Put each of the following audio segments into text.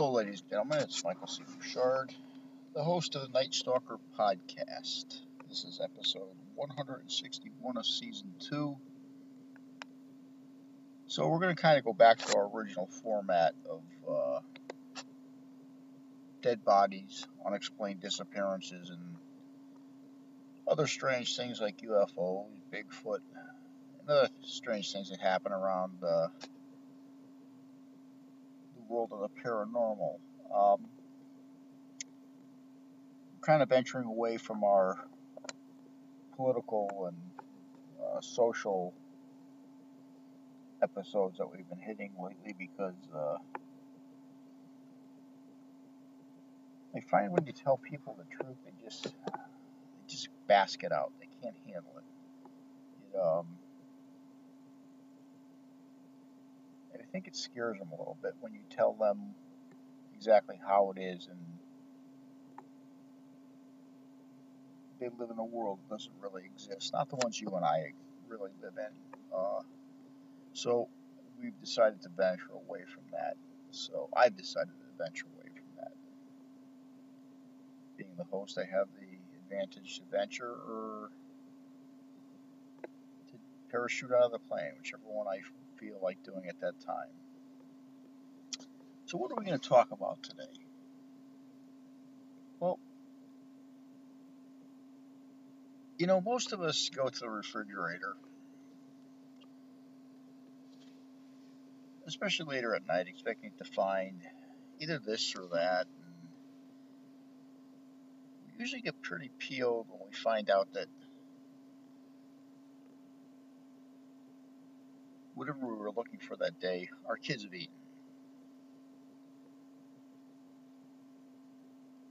Hello, ladies and gentlemen. It's Michael C. Bouchard, the host of the Night Stalker podcast. This is episode 161 of season two. So we're going to kind of go back to our original format of uh, dead bodies, unexplained disappearances, and other strange things like UFOs, Bigfoot, and other strange things that happen around uh, world of the paranormal. Um, kind of venturing away from our political and uh, social episodes that we've been hitting lately because uh, I find when you tell people the truth, they just they just bask it out. They can't handle it. It um, and I think it scares them a little bit when you tell them exactly how it is and they live in a world that doesn't really exist. Not the ones you and I really live in. Uh, so we've decided to venture away from that. So I've decided to venture away from that. Being the host, I have the advantage to venture or to parachute out of the plane, whichever one I feel like doing at that time. So, what are we going to talk about today? Well, you know, most of us go to the refrigerator especially later at night, expecting to find either this or that. And we usually get pretty peeled when we find out that whatever we were looking for that day, our kids have eaten.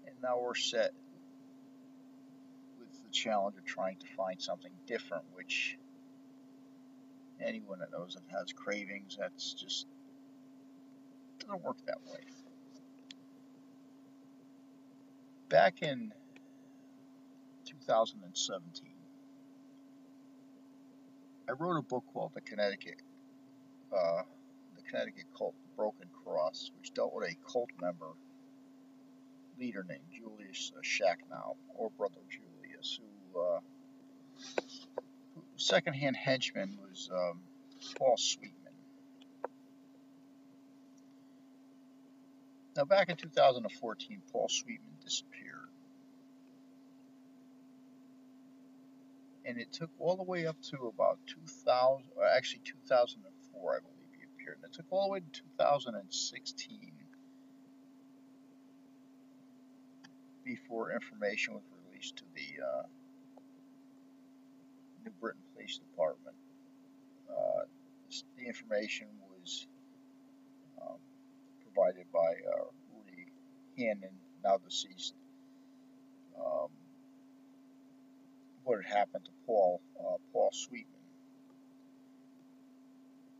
And now we're set with the challenge of trying to find something different, which anyone that knows that has cravings, that's just doesn't work that way. Back in 2017, I wrote a book called The Connecticut, uh, The Connecticut Cult Broken Cross, which dealt with a cult member leader named Julius Schacknow, or Brother Julius, who uh, secondhand henchman was um, Paul Sweetman. Now, back in 2014, Paul Sweetman disappeared. And it took all the way up to about 2000, or actually 2004, I believe he appeared. And it took all the way to 2016 before information was released to the uh, New Britain Police Department. Uh, the information was um, provided by uh, Rudy Hannon, now deceased. Um, what had happened to Paul, uh, Paul Sweetman.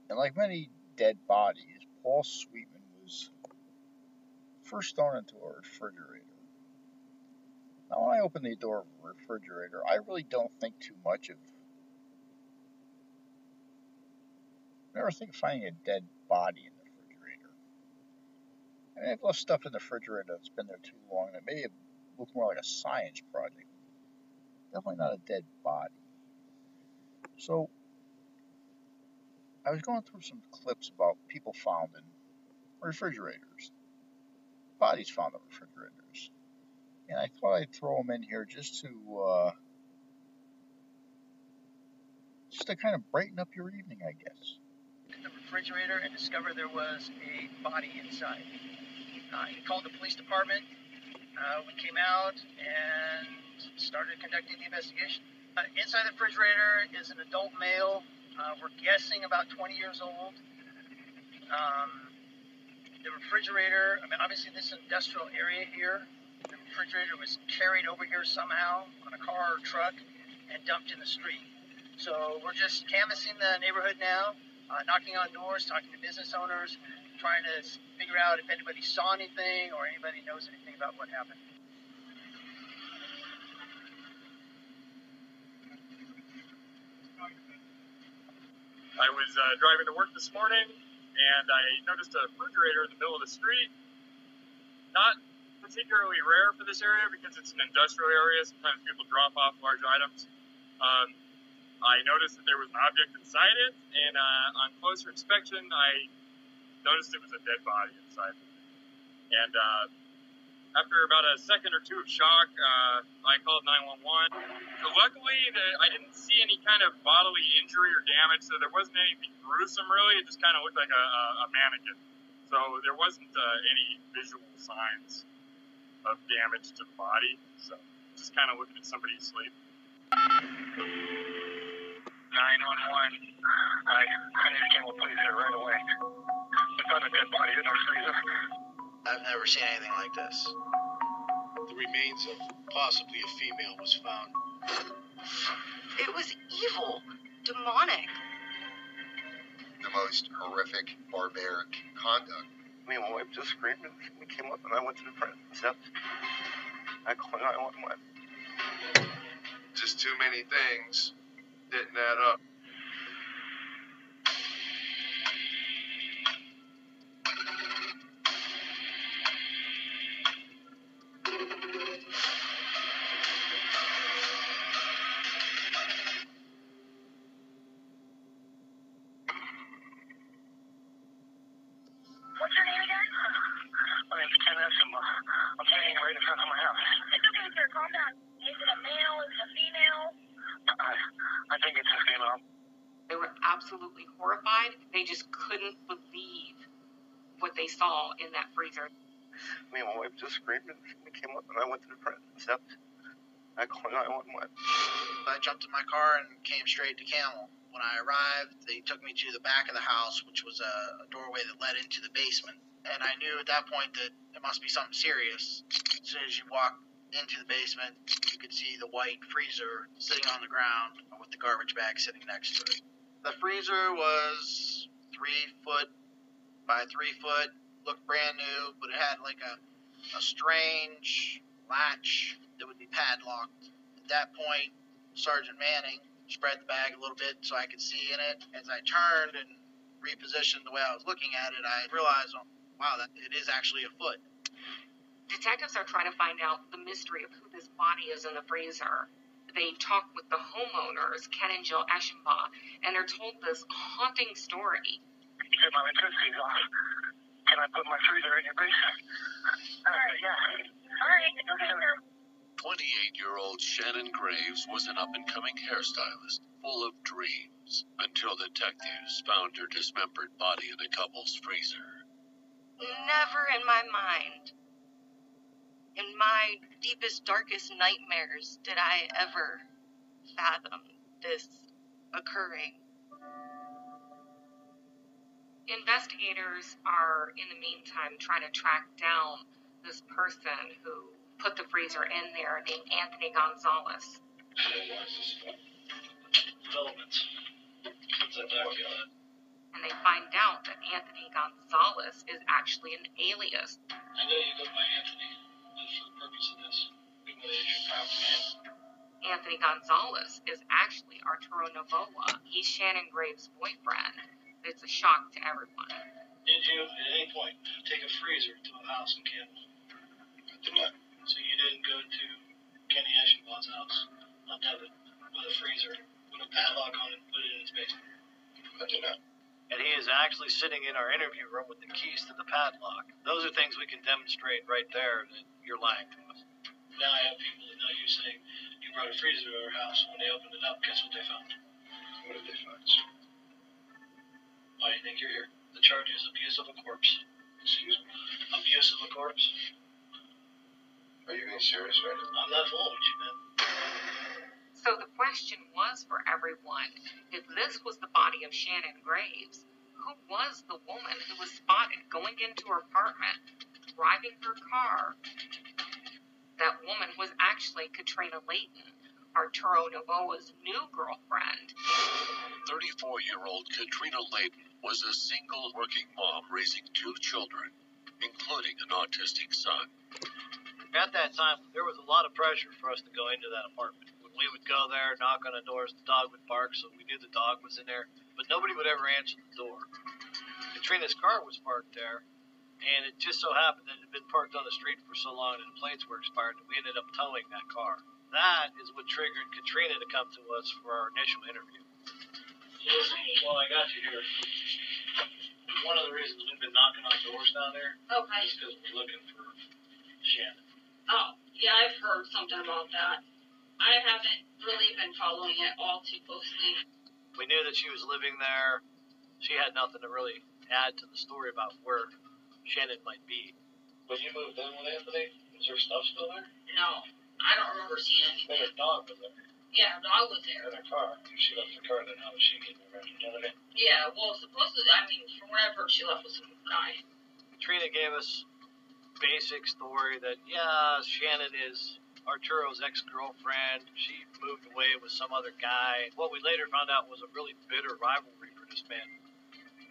And like many dead bodies, Paul Sweetman was first thrown into a refrigerator. Now, when I open the door of a refrigerator, I really don't think too much of I never think of finding a dead body in the refrigerator. I mean, I've left stuff in the refrigerator that's been there too long, and it may looked more like a science project. Definitely not a dead body. So, I was going through some clips about people found in refrigerators, bodies found in refrigerators, and I thought I'd throw them in here just to uh, just to kind of brighten up your evening, I guess In the refrigerator and discovered there was a body inside. Uh, he called the police department. Uh, we came out and started conducting the investigation. Uh, inside the refrigerator is an adult male. Uh, we're guessing about 20 years old. Um, the refrigerator, I mean, obviously, this industrial area here, the refrigerator was carried over here somehow on a car or truck and dumped in the street. So we're just canvassing the neighborhood now uh, knocking on doors, talking to business owners, trying to figure out if anybody saw anything or anybody knows anything about what happened. I was uh, driving to work this morning and I noticed a refrigerator in the middle of the street. not particularly rare for this area because it's an industrial area. Sometimes people drop off large items. Um, I noticed that there was an object inside it, and uh, on closer inspection, I noticed it was a dead body inside. And uh, after about a second or two of shock, uh, I called 911. So luckily, the, I didn't see any kind of bodily injury or damage, so there wasn't anything gruesome really. It just kind of looked like a, a, mannequin. So there wasn't uh, any visual signs of damage to the body. So just kind of looking at somebody asleep. 911. I, need to call the police here right away. I found a dead body in our freezer. I've never seen anything like this. The remains of possibly a female was found. It was evil, demonic. The most horrific, barbaric conduct. Me and my wife just screamed and we came up and I went to the front steps. I called 911. Just too many things didn't add up. Just couldn't believe what they saw in that freezer. Me and my wife just screamed and we came up and I went to the front steps. I called 911. I jumped in my car and came straight to Campbell. When I arrived, they took me to the back of the house, which was a, a doorway that led into the basement. And I knew at that point that it must be something serious. As soon as you walk into the basement, you could see the white freezer sitting on the ground with the garbage bag sitting next to it. The freezer was three foot by three foot, looked brand new, but it had like a, a strange latch that would be padlocked. At that point, Sergeant Manning spread the bag a little bit so I could see in it. As I turned and repositioned the way I was looking at it, I realized, oh, wow, that it is actually a foot. Detectives are trying to find out the mystery of who this body is in the freezer. They talk with the homeowners, Ken and Jill Eschenbaugh, and they're told this haunting story. Hey, my electricity's off. Can I put my freezer in your basement? Uh, yeah. All right. Okay, 28 year old Shannon Graves was an up and coming hairstylist full of dreams until detectives found her dismembered body in a couple's freezer. Never in my mind, in my deepest, darkest nightmares, did I ever fathom this occurring. Investigators are, in the meantime, trying to track down this person who put the freezer in there named Anthony Gonzalez. Developments. What's that document? And they find out that Anthony Gonzalez is actually an alias. I know you go by Anthony, but for the purpose of this, we know that your proper name. Anthony Gonzalez is actually Arturo Novoa. He's Shannon Graves' boyfriend. It's a shock to everyone. Did you, at any point, take a freezer to a house in Campbell? I did not. So you didn't go to Kenny Eschenbaugh's house on Devon with a freezer, with a padlock on it, and put it in his basement? I did not. and he is actually sitting in our interview room with the keys to the padlock. Those are things we can demonstrate right there that you're lying to us. Now I have people that know you saying you brought a freezer to our house. And when they opened it up, guess what they found? What did they find? Why do you think you're here? The charge is abuse of a corpse. Excuse me. Abuse of a corpse? Are you being serious right now? I'm not fooling with you, man. So the question was for everyone if this was the body of Shannon Graves, who was the woman who was spotted going into her apartment, driving her car? That woman was actually Katrina Layton, Arturo Novoa's new girlfriend. 34 year old Katrina Layton was a single working mom raising two children, including an autistic son. At that time, there was a lot of pressure for us to go into that apartment. When we would go there, knock on the doors, the dog would bark, so we knew the dog was in there, but nobody would ever answer the door. Katrina's car was parked there, And it just so happened that it had been parked on the street for so long and the plates were expired that we ended up towing that car. That is what triggered Katrina to come to us for our initial interview. Listen, while I got you here, one of the reasons we've been knocking on doors down there Okay. is because we're looking for Shannon. Oh, yeah, I've heard something about that. I haven't really been following it all too closely. We knew that she was living there. She had nothing to really add to the story about where Shannon might be. When you moved in with Anthony, is her stuff still there? No, I don't remember seeing But anything. her dog was there Yeah, the dog was there. in her car. If she left the car, then how was she getting around? You know what I? Yeah, well, supposedly, I mean, from what I've heard, she left with some guy. Trina gave us basic story that yeah, Shannon is Arturo's ex-girlfriend. She moved away with some other guy. What we later found out was a really bitter rivalry for this man.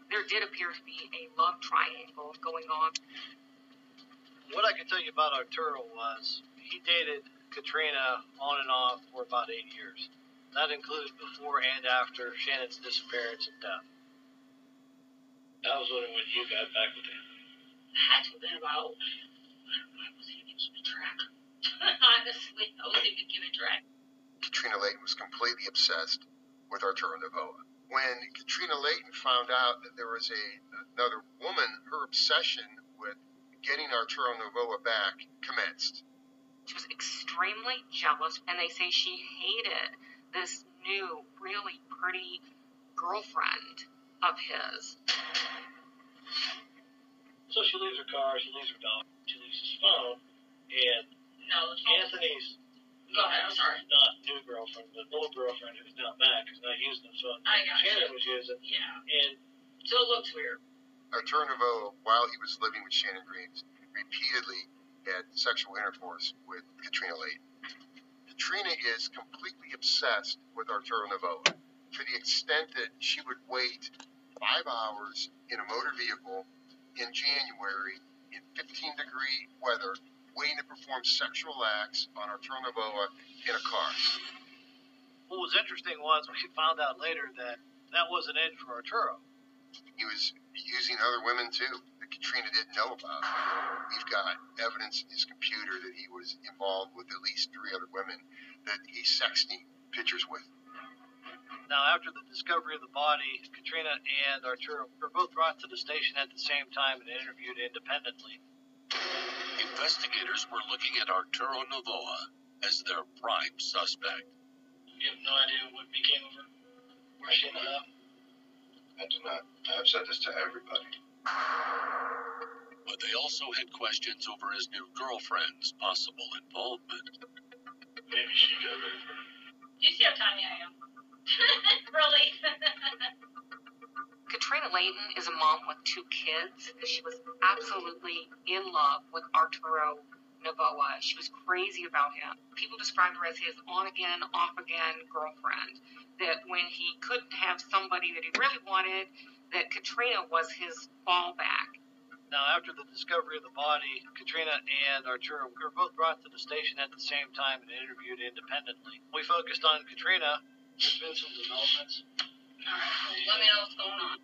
There did appear to be a love triangle going on. What I can tell you about Arturo was he dated Katrina on and off for about eight years. That included before and after Shannon's disappearance and death. I was wondering when you got back with him. Had to have been about. I wasn't even keeping track. Honestly, I wasn't even keeping track. Katrina Layton was completely obsessed with Arturo Novoa. When Katrina Layton found out that there was a another woman, her obsession with getting Arturo Novoa back commenced. She was extremely jealous, and they say she hated this new, really pretty girlfriend of his. So she leaves her car, she leaves her dog, she leaves his phone, and No. Anthony's Go ahead, I'm sorry. not new girlfriend, but old girlfriend who's now back is not using the phone. I got Shannon you. was using, Yeah. and so it looks weird. Arturo Novoa, while he was living with Shannon Graves, repeatedly had sexual intercourse with Katrina Late. Katrina is completely obsessed with Arturo Novoa to the extent that she would wait five hours in a motor vehicle in January in 15 degree weather, waiting to perform sexual acts on Arturo Novoa in a car. What was interesting was we found out later that that wasn't it for Arturo. He was using other women too that Katrina didn't know about. We've got evidence in his computer that he was involved with at least three other women that he's sexting pictures with. Now, after the discovery of the body, Katrina and Arturo were both brought to the station at the same time and interviewed independently. Investigators were looking at Arturo Novoa as their prime suspect. you have no idea what became of her. Where she ended up. I do not. I have said this to everybody. But they also had questions over his new girlfriend's possible involvement. Maybe she got rid of her. Do you see how tiny I am? really? Katrina Layton is a mom with two kids. She was absolutely in love with Arturo Novoa. She was crazy about him. People described her as his on again, off again girlfriend. That when he couldn't have somebody that he really wanted, that Katrina was his fallback. Now, after the discovery of the body, Katrina and Arturo were both brought to the station at the same time and interviewed independently. We focused on Katrina. There's been some developments. Alright, well, let me know what's going on.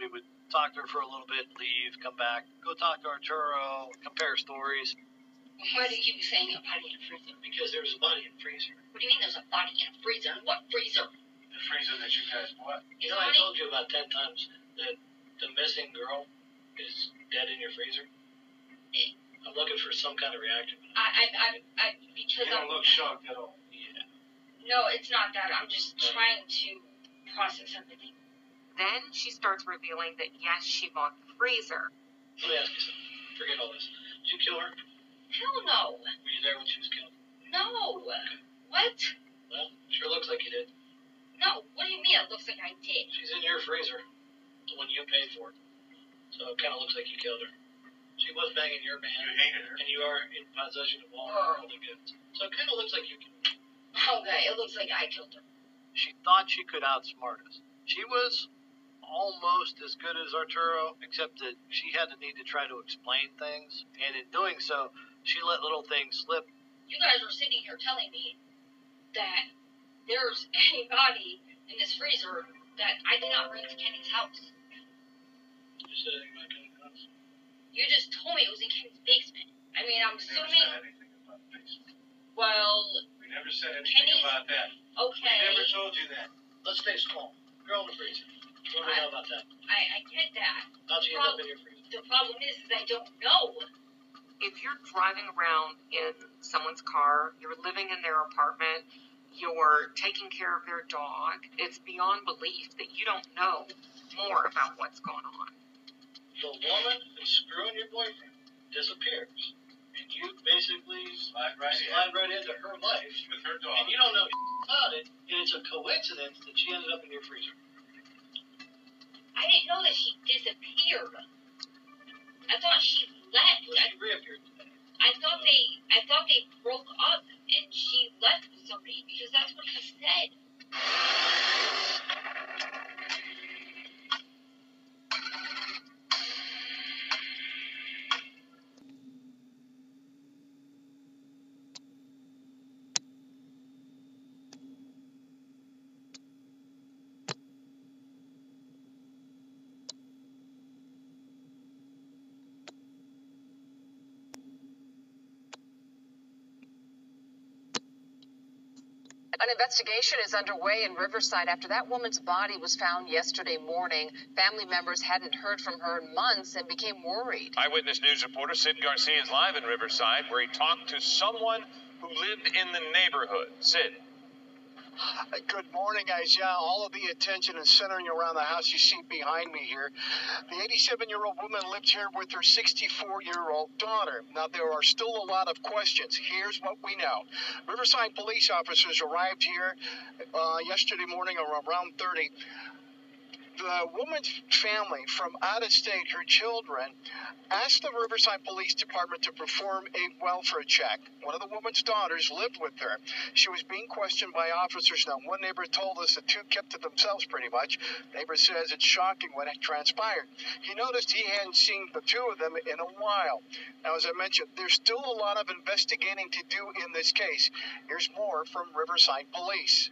We would talk to her for a little bit, leave, come back, go talk to Arturo, compare stories. Why do you keep saying a body in a freezer? Because there was a body in the freezer. What do you mean there's a body in a freezer? What freezer? The freezer that you guys bought. You know, I told you about ten times that the missing girl is dead in your freezer. Eh. I'm looking for some kind of reaction. I, I, I, I because You I'm. don't look shocked at all. Yeah. No, it's not that. I'm just trying to process everything. Then she starts revealing that yes, she bought the freezer. Let me ask you something. Forget all this. Did you kill her? Hell no. Were you there when she was killed? No. What? Well, sure looks like you did. No. What do you mean? It looks like I did. She's in your freezer, the one you paid for. So it kind of looks like you killed her. She was banging your man. You hated her. And you are in possession of all her worldly goods. So it kind of looks like you killed her. Okay, it looks like I killed her. She thought she could outsmart us. She was almost as good as Arturo, except that she had the need to try to explain things, and in doing so, she let little things slip. You guys are sitting here telling me that there's a body in this freezer that I did not bring to Kenny's house. You said anything about killing us? You just told me it was in Kenny's basement. I mean, I'm We never assuming. said anything about the basement. Well, We never said anything Kenny's- about that. okay. We never told you that. Let's stay small. Girl in the freezer. What do we know about that? I, I get that. How'd you end up in your freezer? The problem is, is I don't know. If you're driving around in someone's car, you're living in their apartment, you're taking care of their dog, it's beyond belief that you don't know more about what's going on. The woman who's screwing your boyfriend disappears. And you basically Slide right in. right into her life. With her dog. And you don't know about it. And it's a coincidence that she ended up in your freezer. I didn't know that she disappeared. I thought she left. I. I thought they, I thought they broke up and she left with somebody because that's what he said. An investigation is underway in Riverside after that woman's body was found yesterday morning. Family members hadn't heard from her in months and became worried. Eyewitness News reporter Sid Garcia is live in Riverside where he talked to someone who lived in the neighborhood. Sid. Good morning, guys. Yeah, all of the attention is centering around the house you see behind me here. The 87 year old woman lived here with her 64 year old daughter. Now, there are still a lot of questions. Here's what we know Riverside police officers arrived here uh, yesterday morning around 30. The uh, woman's family from out of state, her children, asked the Riverside Police Department to perform a welfare check. One of the woman's daughters lived with her. She was being questioned by officers. Now, one neighbor told us the two kept to themselves pretty much. Neighbor says it's shocking what had transpired. He noticed he hadn't seen the two of them in a while. Now, as I mentioned, there's still a lot of investigating to do in this case. Here's more from Riverside Police.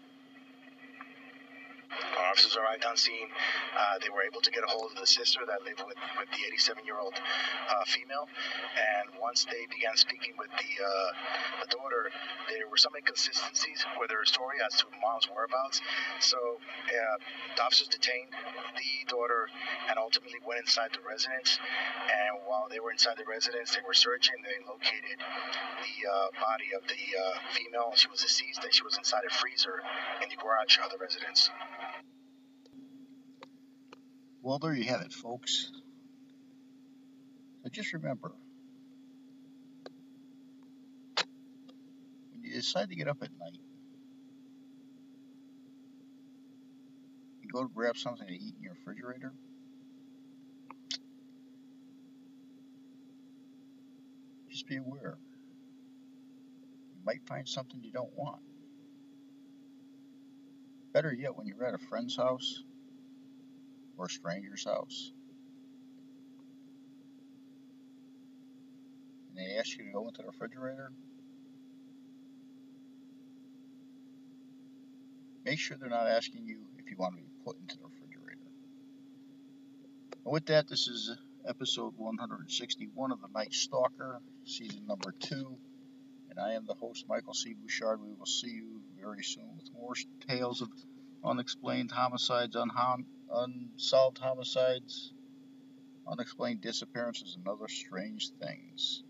Our officers arrived on scene. Uh, they were able to get a hold of the sister that lived with, with the 87 year old uh, female. And once they began speaking with the, uh, the daughter, there were some inconsistencies with her story as to mom's whereabouts. So uh, the officers detained the daughter and ultimately went inside the residence. And while they were inside the residence, they were searching. They located the uh, body of the uh, female. She was deceased and she was inside a freezer in the garage of the residence. Well, there you have it, folks. So just remember when you decide to get up at night and go to grab something to eat in your refrigerator, just be aware. You might find something you don't want. Better yet, when you're at a friend's house or stranger's house and they ask you to go into the refrigerator, make sure they're not asking you if you want to be put into the refrigerator. And with that, this is episode 161 of The Night Stalker, season number two. And I am the host, Michael C. Bouchard. We will see you very soon with more tales of unexplained homicides, unhon- unsolved homicides, unexplained disappearances, and other strange things.